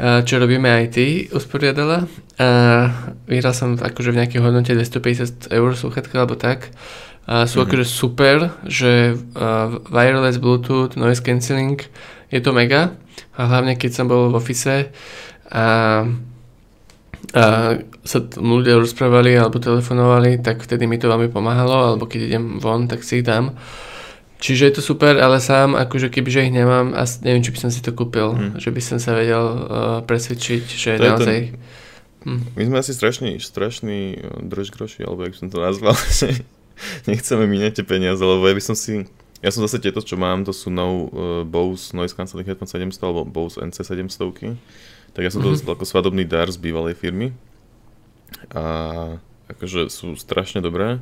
čo robíme aj ty, usporiadala. A vyhral som akože v nejakej hodnote 250 eur sluchatka alebo tak. A sú mm-hmm. akože super, že uh, wireless, bluetooth, noise cancelling, je to mega. A hlavne keď som bol v office a, a sa ľudia rozprávali alebo telefonovali, tak vtedy mi to veľmi pomáhalo, alebo keď idem von, tak si ich dám. Čiže je to super, ale sám, akože kebyže ich nemám, asi neviem, či by som si to kúpil, hmm. že by som sa vedel uh, presvedčiť, že to naozaj... Je
ten... hmm. My sme asi strašný, strašný držgroši, alebo jak som to nazval, že nechceme míňať tie peniaze, lebo ja by som si... Ja som zase tieto, čo mám, to sú no, uh, Bose Noise Cancelling Headphone 700 alebo Bose NC 700 Tak ja som mm-hmm. to mhm. dostal ako svadobný dar z bývalej firmy. A akože sú strašne dobré.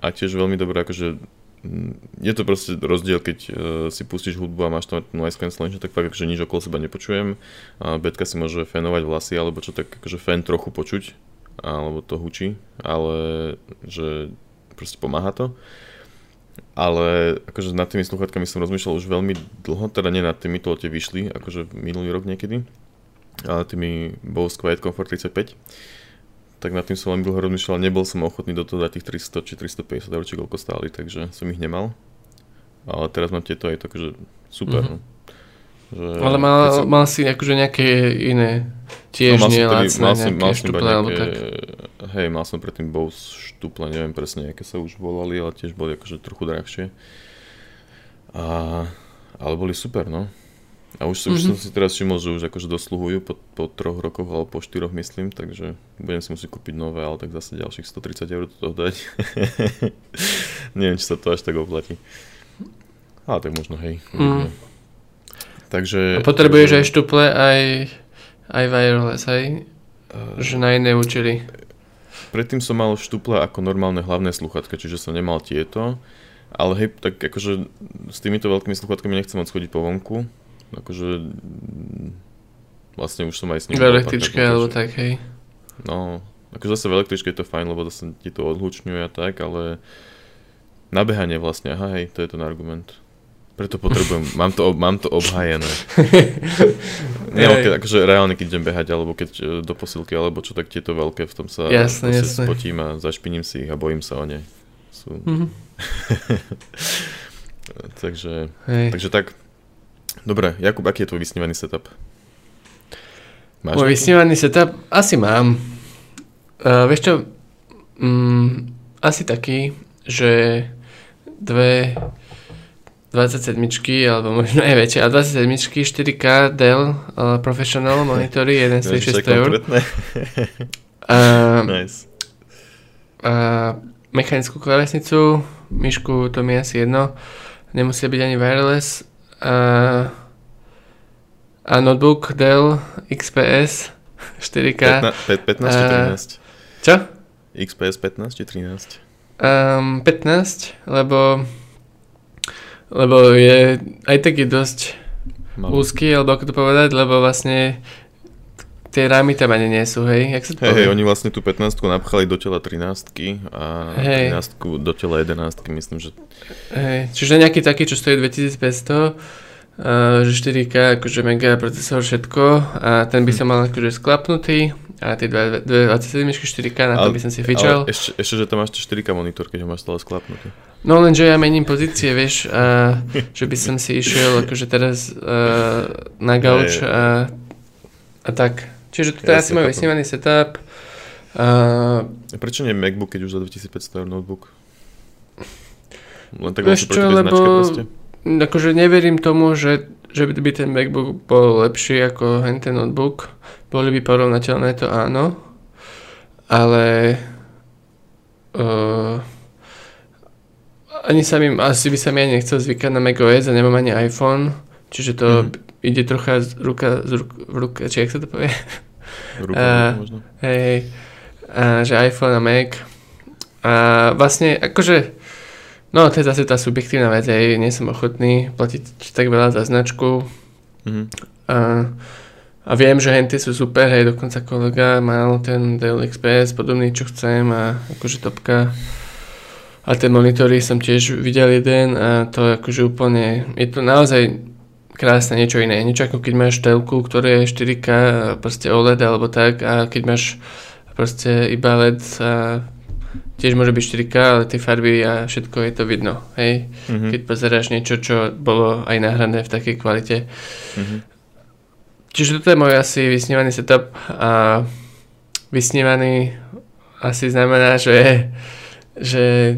A tiež veľmi dobré, akože mm, je to proste rozdiel, keď uh, si pustíš hudbu a máš tam noise cancelling, tak fakt akože nič okolo seba nepočujem. A Betka si môže fénovať vlasy, alebo čo tak akože fén trochu počuť, alebo to hučí, ale že proste pomáha to. Ale akože nad tými sluchatkami som rozmýšľal už veľmi dlho, teda nie nad tými, to tie vyšli, akože minulý rok niekedy, ale tými Bose Quiet Comfort 35 tak nad tým som veľmi dlho rozmýšľal, nebol som ochotný do toho dať tých 300 či 350 eur, či koľko stáli, takže som ich nemal. Ale teraz mám tieto aj tak, že super. Mm-hmm.
Že Ale mal, som... mal si akože nejaké iné tiež no, nie lacné, mal som, mal štuple, nejaké, alebo tak?
Hej, mal som predtým Bose štuple, neviem presne, aké sa už volali, ale tiež boli akože trochu drahšie. A, ale boli super, no. A už, mm-hmm. už som si teraz všimol, že už akože dosluhujú po, po troch rokoch alebo po štyroch myslím, takže budem si musieť kúpiť nové, ale tak zase ďalších 130 eur do toho dať. neviem, či sa to až tak oplatí. Ale tak možno hej. Mm. Takže...
A potrebuješ aj štuple, aj, aj wireless, hej? Uh, že na iné účely.
Predtým som mal štuple ako normálne hlavné sluchatka, čiže som nemal tieto. Ale hej, tak akože s týmito veľkými sluchatkami nechcem moc chodiť po vonku. Akože vlastne už som aj s nimi...
V električke alebo tak, hej.
No, akože zase v električke je to fajn, lebo zase ti to odhlučňuje a tak, ale nabehanie vlastne, aha hej, to je ten argument. Preto potrebujem, mám to, mám to obhajené. Nie, keď, akože reálne, keď idem behať, alebo keď e, do posilky, alebo čo, tak tieto veľké, v tom sa
jasne, jasne.
spotím a zašpiním si ich a bojím sa o ne. Sú... Mm-hmm. takže, takže tak. Dobre, Jakub, aký je tvoj vysnívaný setup?
Máš Môj vysnívaný setup? Asi mám. Uh, vieš čo, um, asi taký, že dve 27 alebo možno aj väčšie, a 27 4K Dell uh, Professional monitory, jeden stojí 600 eur. uh, nice. Uh, mechanickú klavesnicu, myšku to mi asi jedno, nemusí byť ani wireless. Uh, a notebook Dell XPS 4K.
15, 15 či 13?
Čo?
XPS 15 či 13?
Um, 15, lebo lebo je, aj tak je dosť Malý. úzky, alebo ako to povedať, lebo vlastne tie rámy tam ani nie sú, hej? Jak sa
to hej, hej, oni vlastne tú 15 napchali do tela 13 a hej. 13 do tela 11 myslím, že...
Hej, čiže nejaký taký, čo stojí 2500, uh, že 4K, akože mega procesor, všetko a ten by sa mal akože sklapnutý a tie 27 4K, na to by som si fičal.
ešte, ešte, že tam máš 4K monitor, keď ho máš stále sklapnutý.
No lenže ja mením pozície, vieš, a, že by som si išiel akože teraz uh, na gauč a, a tak. Čiže je asi môj vysnívaný setup. Uh,
Prečo nie MacBook, keď už za 2500 eur notebook?
Len tak vieš čo, lebo akože neverím tomu, že, že by ten MacBook bol lepší ako ten notebook. Boli by porovnateľné, to áno, ale uh, ani sa mi, asi by sa mi ani nechcel zvykať na macOS a nemám ani iPhone, čiže to mm. ide trocha z ruka, z ruk, v ruka, či jak sa to povie?
Ruka, uh, možno.
Hej, hej, uh, že iPhone a Mac. A vlastne, akože, no to je zase tá subjektívna vec, aj nie som ochotný platiť tak veľa za značku. Mm. Uh, a viem, že henty sú super, hej, dokonca kolega mal ten Dell XPS podobný, čo chcem a akože topka. A ten monitory som tiež videl jeden a to akože úplne, je to naozaj, krásne niečo iné. Niečo ako keď máš telku, ktoré je 4K, proste OLED alebo tak a keď máš proste iba LED a tiež môže byť 4K, ale tie farby a všetko je to vidno, hej? Mm-hmm. Keď pozeráš niečo, čo bolo aj nahrané v takej kvalite. Mm-hmm. Čiže toto je môj asi vysnívaný setup a vysnívaný asi znamená, že, že,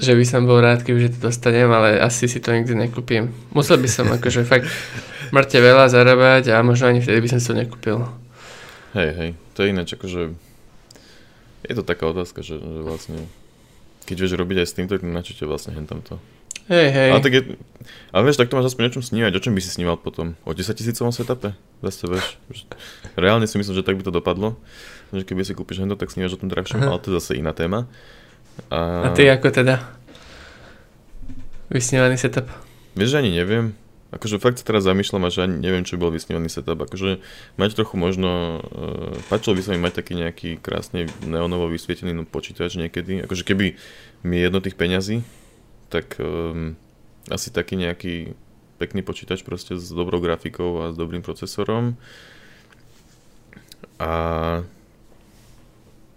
že by som bol rád, keby to dostanem, ale asi si to nikdy nekúpim. Musel by som akože fakt mŕte veľa zarábať a možno ani vtedy by som si to nekúpil.
Hej, hej, to je ináč akože je to taká otázka, že, že vlastne keď vieš robiť aj s týmto, na čo vlastne hen tamto.
Hej, hej.
Ale, tak je, ale vieš, tak to máš aspoň o čom snívať. O čom by si sníval potom? O 10 tisícovom setupe? Zase, vieš. Reálne si myslím, že tak by to dopadlo. Že keby si kúpiš hento, tak snívaš o tom drahšom, ale to je zase iná téma.
A... A ty ako teda? Vysnívaný setup?
Vieš, ani neviem. Akože fakt sa teraz zamýšľam a že ani neviem, čo bol vysnívaný setup. Akože mať trochu možno, uh, páčilo by sa mi mať taký nejaký krásne neonovo vysvietený no, počítač niekedy. Akože keby mi je jedno tých peňazí, tak um, asi taký nejaký pekný počítač proste s dobrou grafikou a s dobrým procesorom. A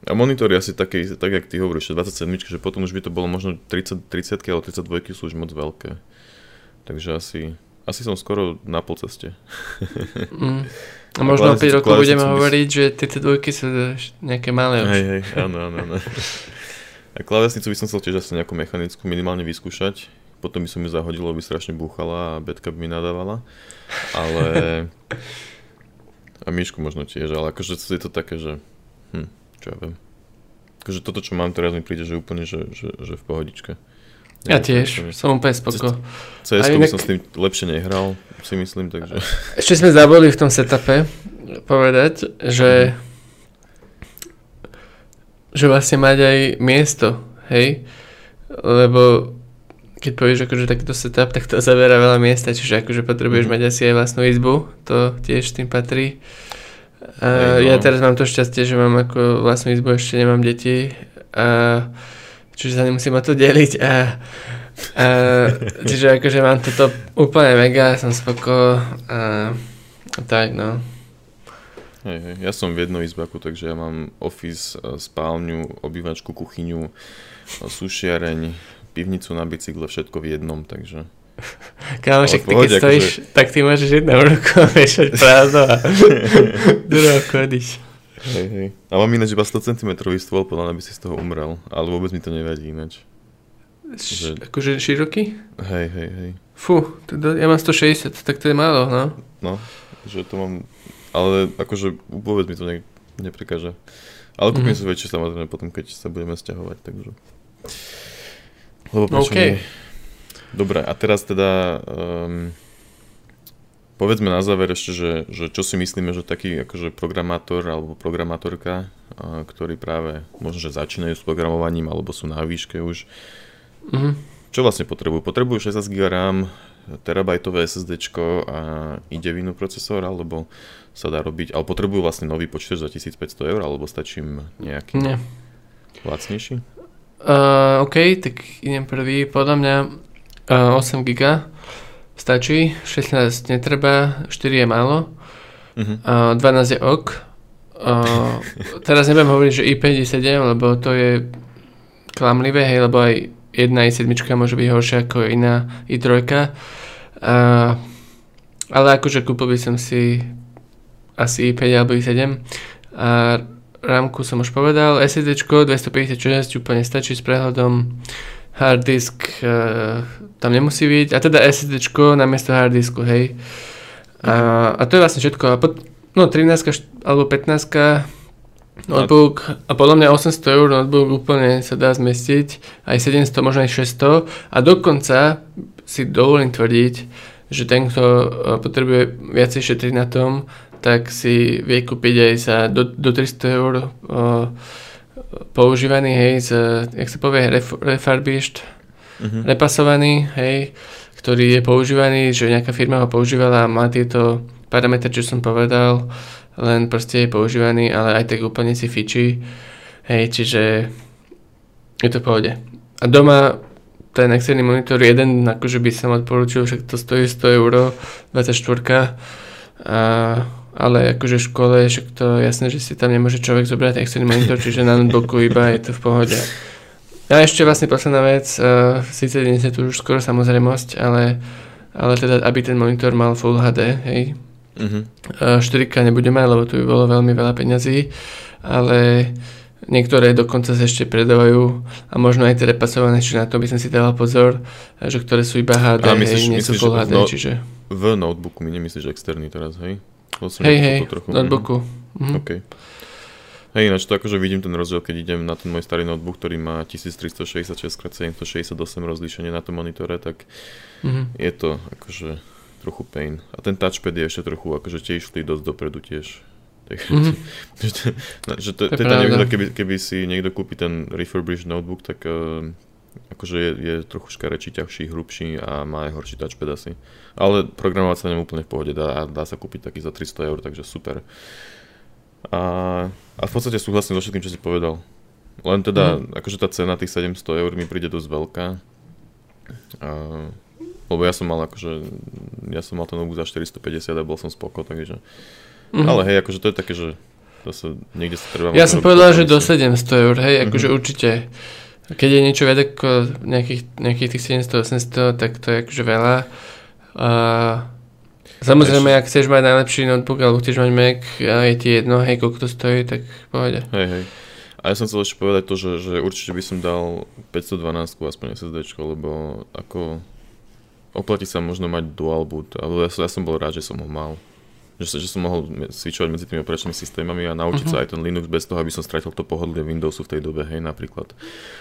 a monitory asi také, tak jak ty hovoríš, 27, že potom už by to bolo možno 30, 30 ale 32 sú už moc veľké. Takže asi asi som skoro na pol ceste.
Mm. A možno o 5 rokov budeme hovoriť, že tieto dvojky sú nejaké malé už.
Hej, hej, áno, áno, áno. A klávesnicu by som chcel tiež asi nejakú mechanickú minimálne vyskúšať. Potom by som ju zahodil, by strašne búchala a betka by mi nadávala. Ale... A myšku možno tiež, ale akože je to také, že... Hm, čo ja viem. Akože toto, čo mám teraz mi príde, že úplne, že, že, že v pohodičke.
Ja tiež, som úplne spoko.
cs inak... som s tým lepšie nehral, si myslím, takže...
Ešte sme zaboli v tom setupe povedať, že že vlastne mať aj miesto, hej? Lebo keď povieš akože takýto setup, tak to zabera veľa miesta, čiže akože potrebuješ mm. mať asi aj vlastnú izbu, to tiež tým patrí. No. Ja teraz mám to šťastie, že mám ako vlastnú izbu, ešte nemám deti a čiže sa nemusím o to deliť a, a čiže akože mám toto úplne mega, som spoko a tak no.
Hej, hej, ja som v jednom izbaku, takže ja mám office, spálňu, obývačku, kuchyňu, sušiareň, pivnicu na bicykle, všetko v jednom, takže...
Kámo, však ty keď stojíš, akože... tak ty môžeš jednou rukou viešať prázdno a druhou chodíš.
Hej, hej. A mám ináč iba 100 cm stôl, podľa mňa by si z toho umrel. Ale vôbec mi to nevadí ináč.
Že... Akože široký?
Hej, hej, hej.
Fú, teda ja mám 160, tak to je málo, no.
No, že to mám... Ale akože vôbec mi to ne, neprekáže. Ale kúpim mm-hmm. si väčšie samozrejme potom, keď sa budeme stiahovať, takže... Lebo prečo okay. nie? Dobre, a teraz teda... Um, Povedzme na záver ešte, že, že čo si myslíme, že taký akože programátor alebo programátorka, a, ktorí práve možno, že začínajú s programovaním alebo sú na výške už, mm-hmm. čo vlastne potrebujú? Potrebujú 16 GB RAM, terabajtové SSD a ide vinú procesor, alebo sa dá robiť, ale potrebujú vlastne nový počítač za 1500 eur, alebo stačí im nejaký Nie. lacnejší?
Uh, OK, tak idem prvý. Podľa mňa uh, 8 GB stačí, 16 netreba, 4 je málo, uh-huh. uh, 12 je ok. Uh, teraz nebudem hovoriť, že i5, i7, lebo to je klamlivé, hej, lebo aj jedna i7 môže byť horšia ako iná i3. Uh, ale akože kúpil by som si asi i5 alebo i7. A rámku som už povedal, SSD 256 úplne stačí s prehľadom hard disk uh, tam nemusí byť, a teda SSD namiesto hard disku, hej. A, a to je vlastne všetko. A pod, no 13 alebo 15 notebook. A podľa mňa 800 eur notebook úplne sa dá zmestiť, aj 700, možno aj 600 a dokonca si dovolím tvrdiť, že ten, kto e, potrebuje viacej šetriť na tom, tak si vie kúpiť aj za do, do 300 eur uh, používaný, hej, z, jak sa povie, ref, refurbished, uh-huh. repasovaný, hej, ktorý je používaný, že nejaká firma ho používala a má tieto parametre, čo som povedal, len proste je používaný, ale aj tak úplne si fičí, hej, čiže je to v pohode. A doma ten externý monitor, jeden akože by som odporúčil, však to stojí 100 eur, 24 a, ale akože v škole, však to jasné, že si tam nemôže človek zobrať externý monitor, čiže na notebooku iba je to v pohode. A ešte vlastne posledná vec, uh, síce dnes je tu už skoro samozrejmosť, ale, ale teda, aby ten monitor mal Full HD, hej. Uh-huh. Uh, 4K nebudeme, lebo tu by bolo veľmi veľa peňazí, ale Niektoré dokonca sa ešte predávajú a možno aj tie repasované, čiže na to by som si dával pozor, že ktoré sú iba HD, a myslíš, hej, nie myslíš, sú Full HD, no, čiže...
V notebooku mi nemyslíš externý teraz, hej?
Hej, hej, trochu. notebooku.
Mhm. OK. Hej, ináč to akože vidím ten rozdiel, keď idem na ten môj starý notebook, ktorý má 1366x768 rozlíšenie na tom monitore, tak mm-hmm. je to akože trochu pain. A ten touchpad je ešte trochu, akože tiež šli dosť dopredu tiež. Mm-hmm. že to, to, neviem, keby, keby si niekto kúpi ten refurbished notebook, tak uh, akože je, je trochu škarečí, ťažší, hrubší a má aj horší touchpad asi. Ale programovať sa nem úplne v pohode, dá, dá sa kúpiť taký za 300 eur, takže super. A, a v podstate súhlasím so všetkým, čo si povedal. Len teda, mm. akože tá cena tých 700 eur mi príde dosť veľká. A, lebo ja som mal akože, ja som mal ten notebook za 450 a bol som spoko, takže Mm-hmm. Ale hej, akože to je také, že zase niekde sa treba...
Ja som povedal, že do 700 eur, hej, mm-hmm. akože určite. Keď je niečo viac ako nejakých, nejakých tých 700-800, tak to je akože veľa. A samozrejme, Ešte... ak chceš mať najlepší notebook alebo chceš mať Mac a je ti jedno, hej, koľko to stojí, tak pohode.
Hej, hej. A ja som chcel ešte povedať to, že, že určite by som dal 512 aspoň SSD, lebo ako oplatí sa možno mať dual boot, ale ja, ja som bol rád, že som ho mal že, že som mohol switchovať medzi tými operačnými systémami a naučiť uh-huh. sa aj ten Linux bez toho, aby som stratil to pohodlie Windowsu v tej dobe, hej, napríklad.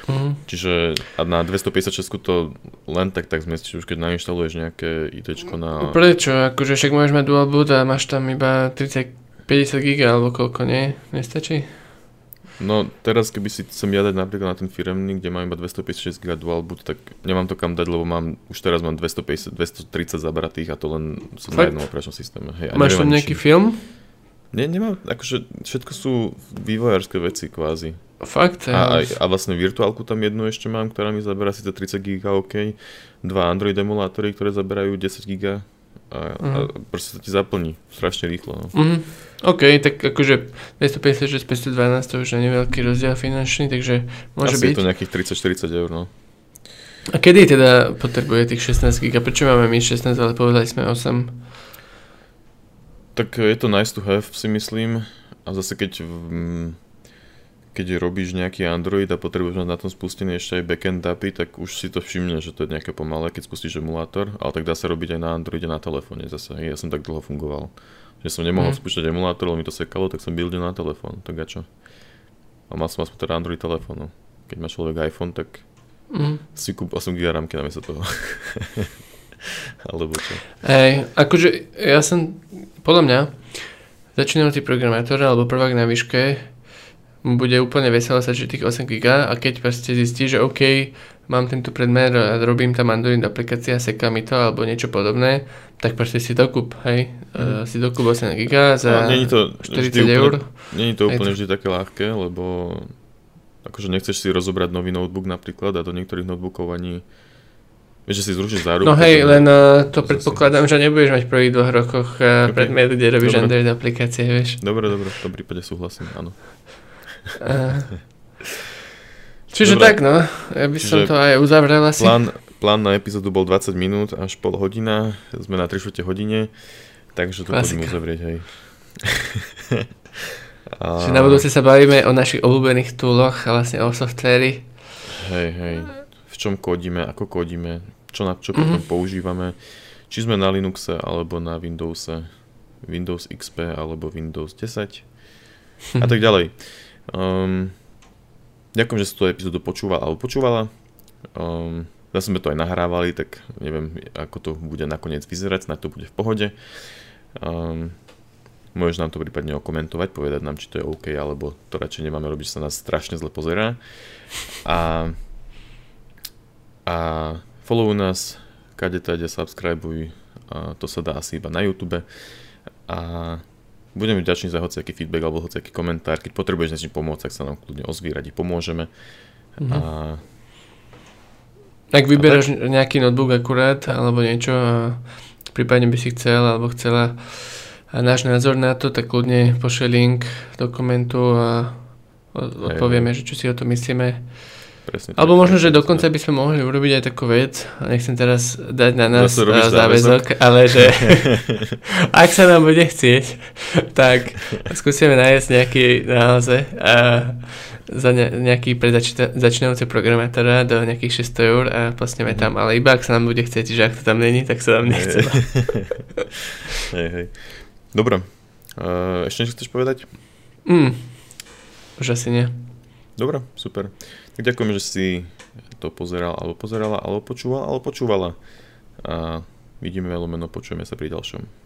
Uh-huh. Čiže a na 256 to len tak tak zmestíš, už keď nainštaluješ nejaké IT na...
Prečo? Akože však môžeš mať dual boot a máš tam iba 30, 50 giga alebo koľko, nie? Nestačí?
No teraz keby si som ja dať napríklad na ten firemný, kde mám iba 256 GB dual boot, tak nemám to kam dať, lebo mám, už teraz mám 250, 230 zabratých a to len som Fakt? na jednom operačnom systéme.
Hej, Máš tam nejaký film?
Nie, nemám, akože všetko sú vývojárske veci kvázi.
Fakt?
A, a, a vlastne virtuálku tam jednu ešte mám, ktorá mi zabera síce 30 GB, OK. Dva Android emulátory, ktoré zaberajú 10 GB a, uh-huh. a mhm. proste sa ti zaplní strašne rýchlo. No.
Uh-huh. OK, tak akože 256, 512 to už nie je veľký rozdiel finančný, takže môže
Asi
byť.
je to nejakých 30-40 eur, no.
A kedy teda potrebuje tých 16 GB? Prečo máme my 16, ale povedali sme 8?
Tak je to nice to have, si myslím. A zase keď mm, keď robíš nejaký Android a potrebuješ mať na tom spustený ešte aj backend API, tak už si to všimne, že to je nejaké pomalé, keď spustíš emulátor, ale tak dá sa robiť aj na Androide na telefóne zase. Ja som tak dlho fungoval, že som nemohol mm. spúšťať emulátor, lebo mi to sekalo, tak som buildil na telefón, tak a čo? A mal som aspoň teda Android telefón. No. Keď má človek iPhone, tak mm. si kúp 8 GB ramky namiesto toho. Alebo čo?
Hej, akože ja som, podľa mňa, začínal tí programátor alebo prvák na výške, bude úplne veselé že tých 8 GB a keď proste zistí, že OK, mám tento predmer a robím tam Android aplikácia, seká mi to alebo niečo podobné, tak proste si dokup, hej, mm. uh, si dokup 8 GB za no, to 40 eur.
Není to úplne vždy také ľahké, lebo akože nechceš si rozobrať nový notebook napríklad a do niektorých notebookov ani Vieš, že si zrušíš záruku.
No hej, len uh, to predpokladám, že nebudeš mať v prvých dvoch rokoch uh, okay. predmet, kde robíš dobre. Android aplikácie, vieš.
Dobre, dobre, v tom prípade súhlasím, áno.
Čiže Dobre. tak, no. Ja by som to aj uzavrel asi.
Plán, plán na epizódu bol 20 minút až pol hodina. Sme na 3 hodine. Takže to poďme uzavrieť, hej.
a... Čiže na budúce sa bavíme o našich obľúbených túloch a vlastne o softvéri.
Hej, hej. V čom kodíme, ako kodíme, čo, na, čo mm-hmm. potom používame. Či sme na Linuxe alebo na Windowse. Windows XP alebo Windows 10 a tak ďalej. Um, ďakujem, že si tú epizódu počúval alebo počúvala. Um, zase sme to aj nahrávali, tak neviem, ako to bude nakoniec vyzerať, na to bude v pohode. Um, môžeš nám to prípadne okomentovať, povedať nám, či to je OK, alebo to radšej nemáme robiť, sa nás strašne zle pozerá. A, a follow nás, kade tade, subscribeuj, a to sa dá asi iba na YouTube. A Budeme vďační za hociaký feedback alebo hociaký komentár. Keď potrebuješ niečím pomôcť, tak sa nám kľudne ozví, radi pomôžeme. Mm-hmm. A...
Ak vyberáš nejaký notebook akurát, alebo niečo a prípadne by si chcel, alebo chcela a náš názor na to, tak kľudne pošle link do komentu a odpovieme, že čo si o to myslíme. Presne, Alebo možno, že dokonca by sme mohli urobiť aj takú vec, nechcem teraz dať na nás záväzok, záväzok, ale že ak sa nám bude chcieť, tak skúsime nájsť nejaký naozaj a za ne, nejaký pre začínajúce programátora do nejakých 600 eur a posneme tam, ale iba ak sa nám bude chcieť, že ak to tam není, tak sa nám nechce.
hej, hej. Dobre. Ešte niečo chceš povedať?
Mm. Už asi nie.
Dobre, super. Tak ďakujem, že si to pozeral, alebo pozerala, alebo počúvala, alebo počúvala. A vidíme, lomeno, počujeme sa pri ďalšom.